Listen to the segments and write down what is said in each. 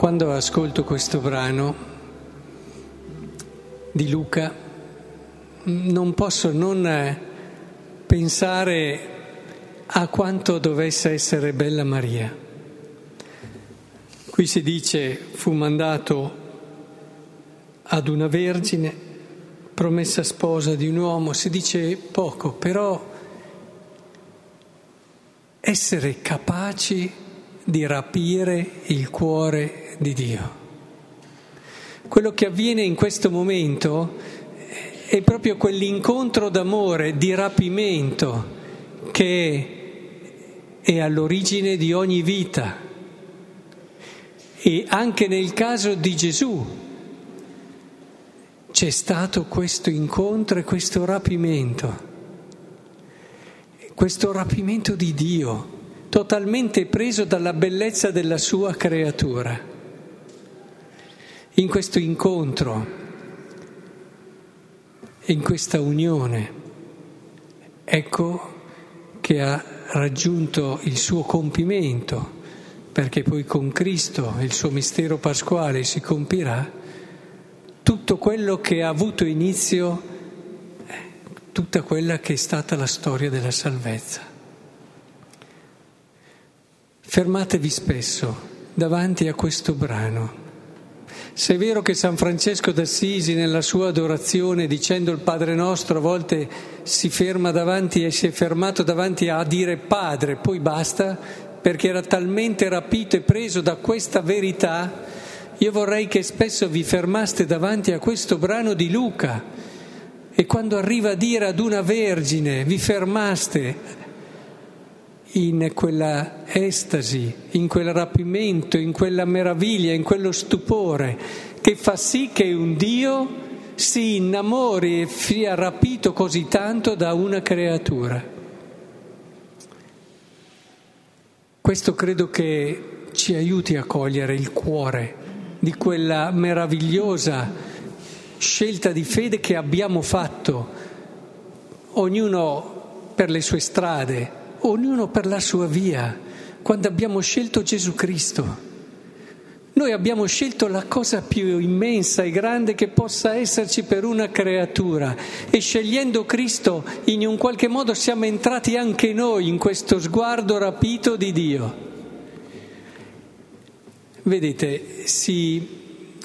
quando ascolto questo brano di Luca non posso non pensare a quanto dovesse essere bella Maria. Qui si dice fu mandato ad una vergine, promessa sposa di un uomo, si dice poco, però essere capaci di rapire il cuore di Dio. Quello che avviene in questo momento è proprio quell'incontro d'amore, di rapimento che è all'origine di ogni vita. E anche nel caso di Gesù c'è stato questo incontro e questo rapimento, questo rapimento di Dio totalmente preso dalla bellezza della sua creatura. In questo incontro, in questa unione, ecco che ha raggiunto il suo compimento, perché poi con Cristo il suo mistero pasquale si compirà, tutto quello che ha avuto inizio, tutta quella che è stata la storia della salvezza. Fermatevi spesso davanti a questo brano. Se è vero che San Francesco d'Assisi nella sua adorazione dicendo il Padre nostro a volte si ferma davanti e si è fermato davanti a dire Padre, poi basta, perché era talmente rapito e preso da questa verità, io vorrei che spesso vi fermaste davanti a questo brano di Luca e quando arriva a dire ad una vergine vi fermaste in quella estasi, in quel rapimento, in quella meraviglia, in quello stupore che fa sì che un Dio si innamori e sia rapito così tanto da una creatura. Questo credo che ci aiuti a cogliere il cuore di quella meravigliosa scelta di fede che abbiamo fatto, ognuno per le sue strade, ognuno per la sua via, quando abbiamo scelto Gesù Cristo. Noi abbiamo scelto la cosa più immensa e grande che possa esserci per una creatura e scegliendo Cristo in un qualche modo siamo entrati anche noi in questo sguardo rapito di Dio. Vedete, si,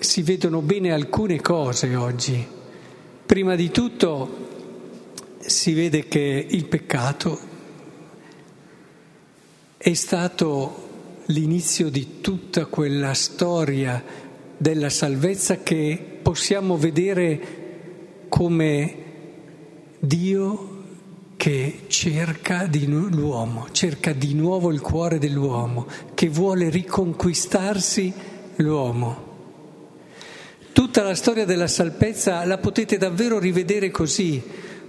si vedono bene alcune cose oggi. Prima di tutto si vede che il peccato è stato l'inizio di tutta quella storia della salvezza che possiamo vedere come Dio che cerca di l'uomo, cerca di nuovo il cuore dell'uomo, che vuole riconquistarsi l'uomo. Tutta la storia della salvezza la potete davvero rivedere così,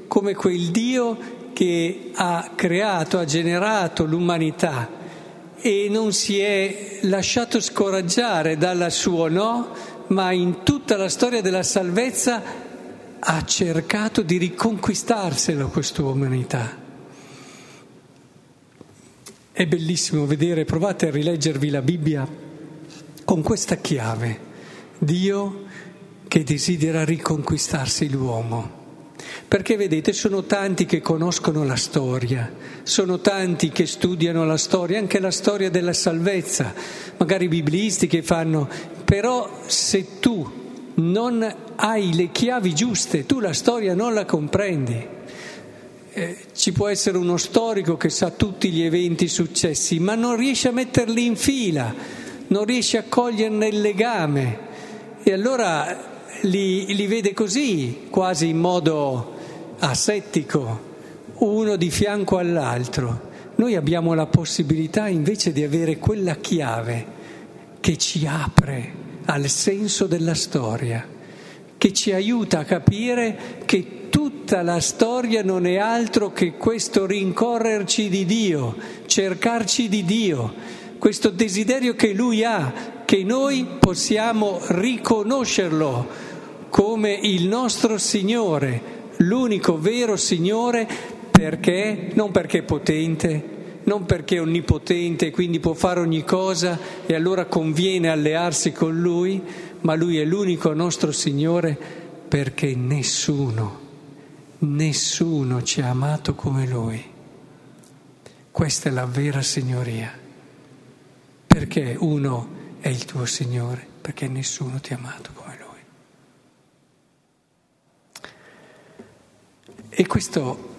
come quel Dio che ha creato, ha generato l'umanità e non si è lasciato scoraggiare dal suo no, ma in tutta la storia della salvezza ha cercato di riconquistarsela questa umanità. È bellissimo vedere, provate a rileggervi la Bibbia con questa chiave, Dio che desidera riconquistarsi l'uomo. Perché vedete, sono tanti che conoscono la storia, sono tanti che studiano la storia, anche la storia della salvezza, magari biblisti che fanno, però se tu non hai le chiavi giuste, tu la storia non la comprendi. Eh, ci può essere uno storico che sa tutti gli eventi successi, ma non riesce a metterli in fila, non riesce a coglierne il legame. E allora li, li vede così, quasi in modo asettico, uno di fianco all'altro. Noi abbiamo la possibilità invece di avere quella chiave che ci apre al senso della storia, che ci aiuta a capire che tutta la storia non è altro che questo rincorrerci di Dio, cercarci di Dio, questo desiderio che Lui ha, che noi possiamo riconoscerlo come il nostro Signore, l'unico vero Signore perché, non perché è potente, non perché è onnipotente e quindi può fare ogni cosa e allora conviene allearsi con Lui, ma Lui è l'unico nostro Signore perché nessuno, nessuno ci ha amato come Lui. Questa è la vera signoria. Perché uno è il tuo Signore? Perché nessuno ti ha amato come Lui. E questo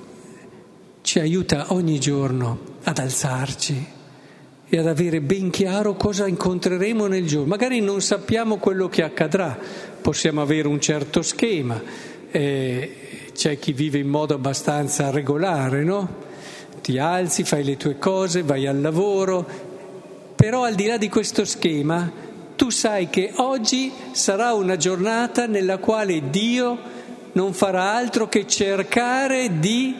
ci aiuta ogni giorno ad alzarci e ad avere ben chiaro cosa incontreremo nel giorno. Magari non sappiamo quello che accadrà, possiamo avere un certo schema, eh, c'è chi vive in modo abbastanza regolare, no? Ti alzi, fai le tue cose, vai al lavoro, però al di là di questo schema tu sai che oggi sarà una giornata nella quale Dio non farà altro che cercare di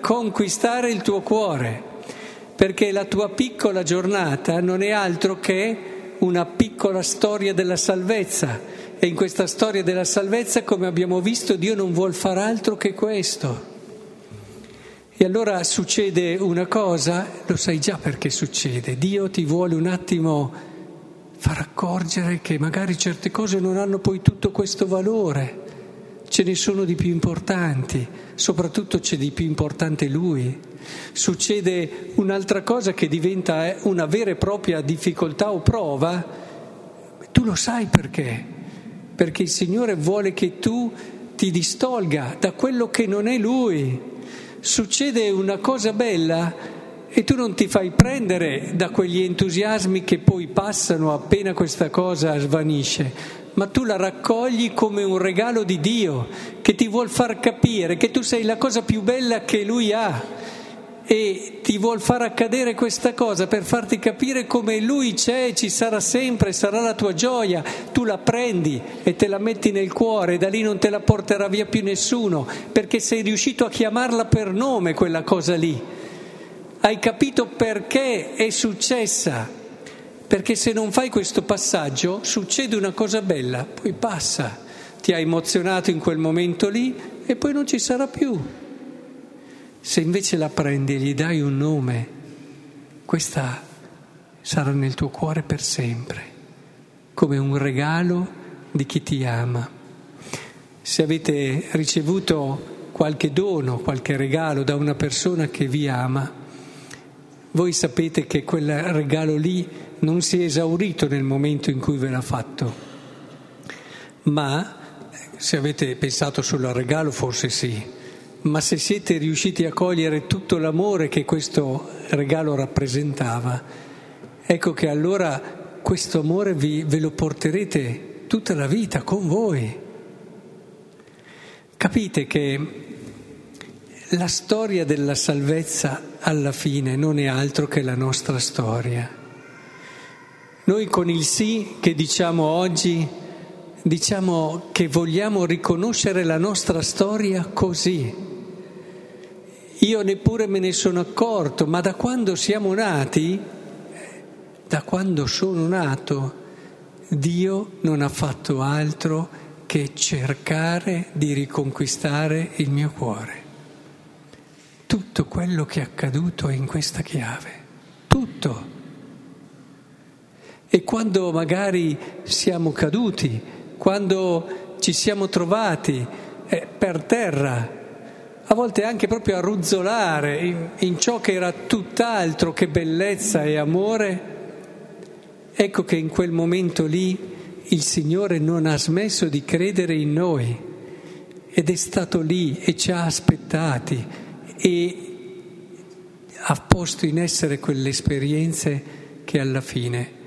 conquistare il tuo cuore perché la tua piccola giornata non è altro che una piccola storia della salvezza. E in questa storia della salvezza, come abbiamo visto, Dio non vuole far altro che questo. E allora succede una cosa, lo sai già perché succede, Dio ti vuole un attimo far accorgere che magari certe cose non hanno poi tutto questo valore, ce ne sono di più importanti, soprattutto c'è di più importante Lui. Succede un'altra cosa che diventa eh, una vera e propria difficoltà o prova, tu lo sai perché? Perché il Signore vuole che tu ti distolga da quello che non è Lui. Succede una cosa bella e tu non ti fai prendere da quegli entusiasmi che poi passano appena questa cosa svanisce, ma tu la raccogli come un regalo di Dio che ti vuol far capire che tu sei la cosa più bella che Lui ha. E ti vuol far accadere questa cosa per farti capire come Lui c'è, ci sarà sempre, sarà la tua gioia, tu la prendi e te la metti nel cuore e da lì non te la porterà via più nessuno, perché sei riuscito a chiamarla per nome quella cosa lì. Hai capito perché è successa, perché se non fai questo passaggio succede una cosa bella, poi passa, ti ha emozionato in quel momento lì e poi non ci sarà più. Se invece la prendi e gli dai un nome, questa sarà nel tuo cuore per sempre, come un regalo di chi ti ama. Se avete ricevuto qualche dono, qualche regalo da una persona che vi ama, voi sapete che quel regalo lì non si è esaurito nel momento in cui ve l'ha fatto, ma se avete pensato solo al regalo forse sì, ma se siete riusciti a cogliere tutto l'amore che questo regalo rappresentava, ecco che allora questo amore vi, ve lo porterete tutta la vita con voi. Capite che la storia della salvezza alla fine non è altro che la nostra storia. Noi con il sì che diciamo oggi diciamo che vogliamo riconoscere la nostra storia così io neppure me ne sono accorto, ma da quando siamo nati, da quando sono nato, Dio non ha fatto altro che cercare di riconquistare il mio cuore. Tutto quello che è accaduto è in questa chiave, tutto. E quando magari siamo caduti, quando ci siamo trovati eh, per terra, a volte anche proprio a ruzzolare in, in ciò che era tutt'altro che bellezza e amore, ecco che in quel momento lì il Signore non ha smesso di credere in noi ed è stato lì e ci ha aspettati e ha posto in essere quelle esperienze che alla fine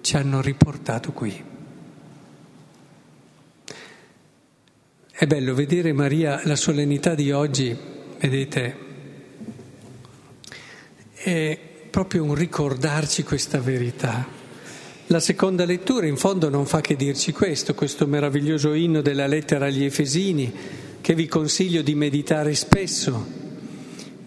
ci hanno riportato qui. È bello vedere Maria, la solennità di oggi, vedete, è proprio un ricordarci questa verità. La seconda lettura in fondo non fa che dirci questo, questo meraviglioso inno della lettera agli Efesini, che vi consiglio di meditare spesso,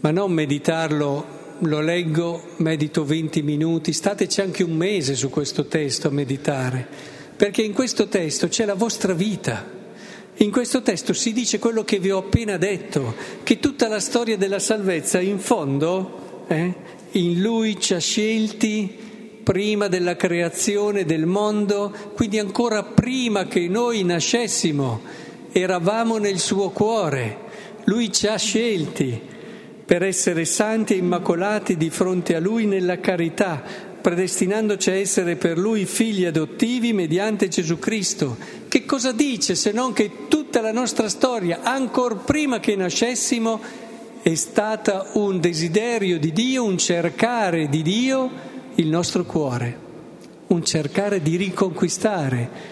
ma non meditarlo, lo leggo, medito 20 minuti, stateci anche un mese su questo testo a meditare, perché in questo testo c'è la vostra vita. In questo testo si dice quello che vi ho appena detto, che tutta la storia della salvezza in fondo, eh, in Lui ci ha scelti prima della creazione del mondo, quindi ancora prima che noi nascessimo, eravamo nel suo cuore. Lui ci ha scelti per essere santi e immacolati di fronte a Lui nella carità, predestinandoci a essere per Lui figli adottivi mediante Gesù Cristo. Che cosa dice se non che tutta la nostra storia, ancora prima che nascessimo, è stata un desiderio di Dio, un cercare di Dio il nostro cuore, un cercare di riconquistare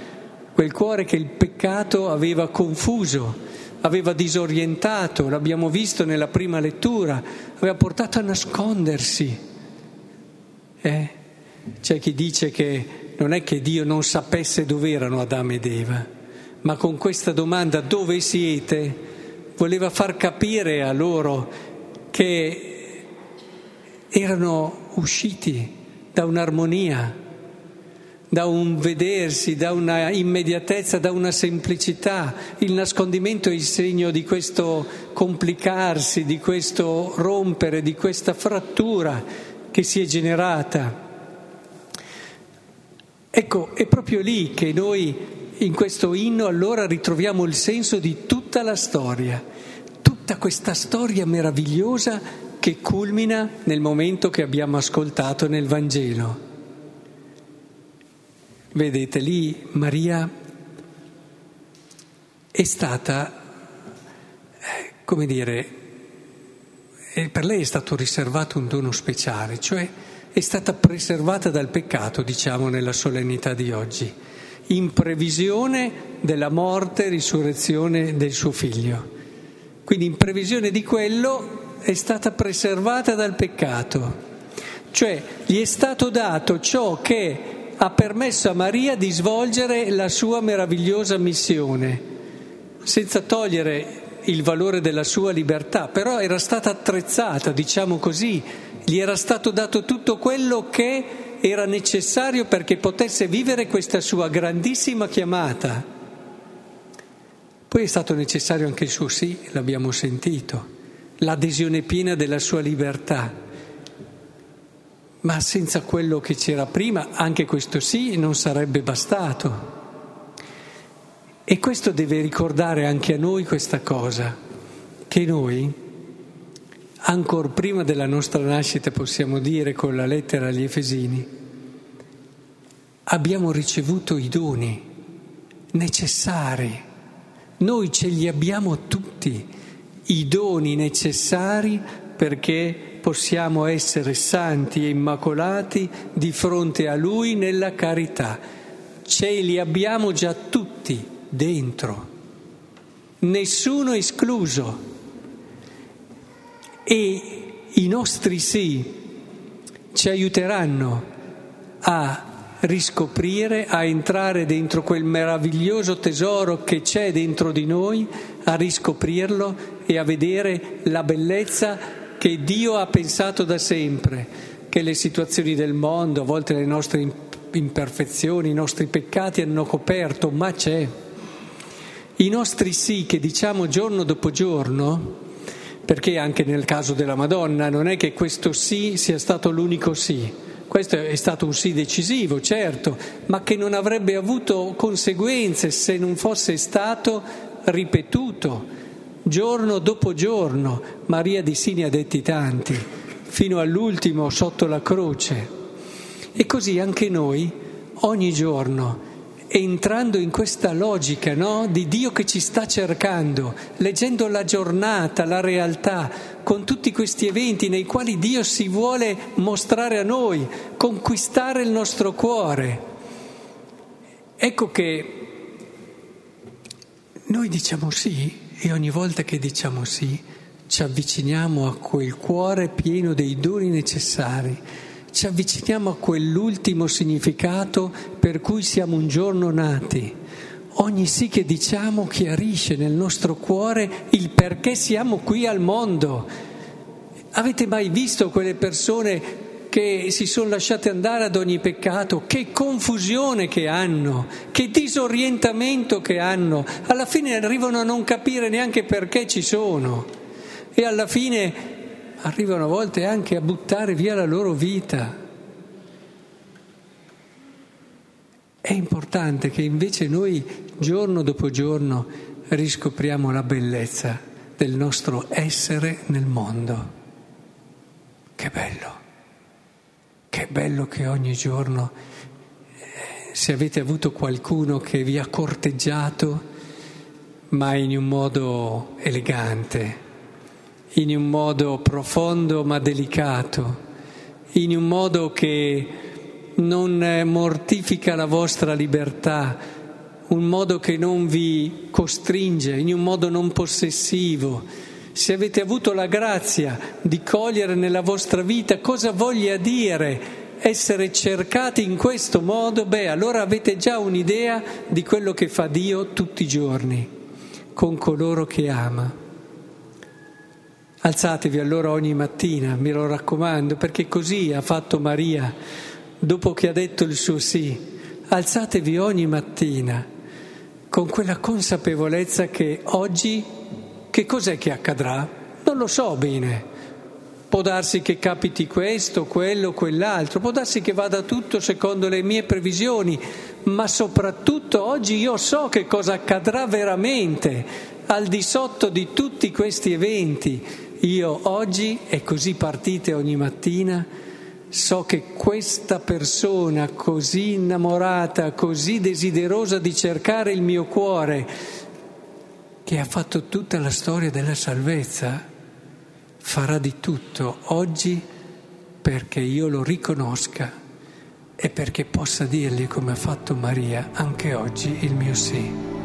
quel cuore che il peccato aveva confuso, aveva disorientato, l'abbiamo visto nella prima lettura, aveva portato a nascondersi. Eh? C'è chi dice che non è che Dio non sapesse dove erano Adamo ed Eva, ma con questa domanda dove siete voleva far capire a loro che erano usciti da un'armonia, da un vedersi, da una immediatezza, da una semplicità. Il nascondimento è il segno di questo complicarsi, di questo rompere, di questa frattura che si è generata. Ecco, è proprio lì che noi in questo inno allora ritroviamo il senso di tutta la storia, tutta questa storia meravigliosa che culmina nel momento che abbiamo ascoltato nel Vangelo. Vedete, lì Maria è stata, eh, come dire, per lei è stato riservato un dono speciale, cioè è stata preservata dal peccato, diciamo, nella solennità di oggi, in previsione della morte e risurrezione del suo figlio. Quindi in previsione di quello è stata preservata dal peccato, cioè gli è stato dato ciò che ha permesso a Maria di svolgere la sua meravigliosa missione, senza togliere il valore della sua libertà, però era stata attrezzata, diciamo così, gli era stato dato tutto quello che era necessario perché potesse vivere questa sua grandissima chiamata. Poi è stato necessario anche il suo sì, l'abbiamo sentito l'adesione piena della sua libertà. Ma senza quello che c'era prima, anche questo sì non sarebbe bastato. E questo deve ricordare anche a noi questa cosa, che noi, ancora prima della nostra nascita, possiamo dire con la lettera agli Efesini, abbiamo ricevuto i doni necessari. Noi ce li abbiamo tutti i doni necessari perché possiamo essere santi e immacolati di fronte a Lui nella carità. Ce li abbiamo già tutti dentro, nessuno escluso. E i nostri sì ci aiuteranno a riscoprire, a entrare dentro quel meraviglioso tesoro che c'è dentro di noi, a riscoprirlo e a vedere la bellezza che Dio ha pensato da sempre, che le situazioni del mondo, a volte le nostre imperfezioni, i nostri peccati hanno coperto, ma c'è. I nostri sì che diciamo giorno dopo giorno, perché anche nel caso della Madonna non è che questo sì sia stato l'unico sì, questo è stato un sì decisivo, certo, ma che non avrebbe avuto conseguenze se non fosse stato ripetuto giorno dopo giorno. Maria di sì ne ha detti tanti, fino all'ultimo sotto la croce. E così anche noi, ogni giorno, entrando in questa logica no? di Dio che ci sta cercando, leggendo la giornata, la realtà, con tutti questi eventi nei quali Dio si vuole mostrare a noi, conquistare il nostro cuore. Ecco che noi diciamo sì e ogni volta che diciamo sì ci avviciniamo a quel cuore pieno dei doni necessari ci avviciniamo a quell'ultimo significato per cui siamo un giorno nati. Ogni sì che diciamo chiarisce nel nostro cuore il perché siamo qui al mondo. Avete mai visto quelle persone che si sono lasciate andare ad ogni peccato? Che confusione che hanno, che disorientamento che hanno. Alla fine arrivano a non capire neanche perché ci sono. E alla fine arrivano a volte anche a buttare via la loro vita. È importante che invece noi giorno dopo giorno riscopriamo la bellezza del nostro essere nel mondo. Che bello, che bello che ogni giorno, eh, se avete avuto qualcuno che vi ha corteggiato, ma in un modo elegante, in un modo profondo ma delicato, in un modo che non mortifica la vostra libertà, un modo che non vi costringe, in un modo non possessivo. Se avete avuto la grazia di cogliere nella vostra vita cosa voglia dire essere cercati in questo modo, beh, allora avete già un'idea di quello che fa Dio tutti i giorni con coloro che ama. Alzatevi allora ogni mattina, mi lo raccomando, perché così ha fatto Maria dopo che ha detto il suo sì. Alzatevi ogni mattina con quella consapevolezza che oggi che cos'è che accadrà? Non lo so bene. Può darsi che capiti questo, quello, quell'altro, può darsi che vada tutto secondo le mie previsioni, ma soprattutto oggi io so che cosa accadrà veramente al di sotto di tutti questi eventi io oggi, e così partite ogni mattina, so che questa persona così innamorata, così desiderosa di cercare il mio cuore, che ha fatto tutta la storia della salvezza, farà di tutto oggi perché io lo riconosca e perché possa dirgli come ha fatto Maria anche oggi il mio sì.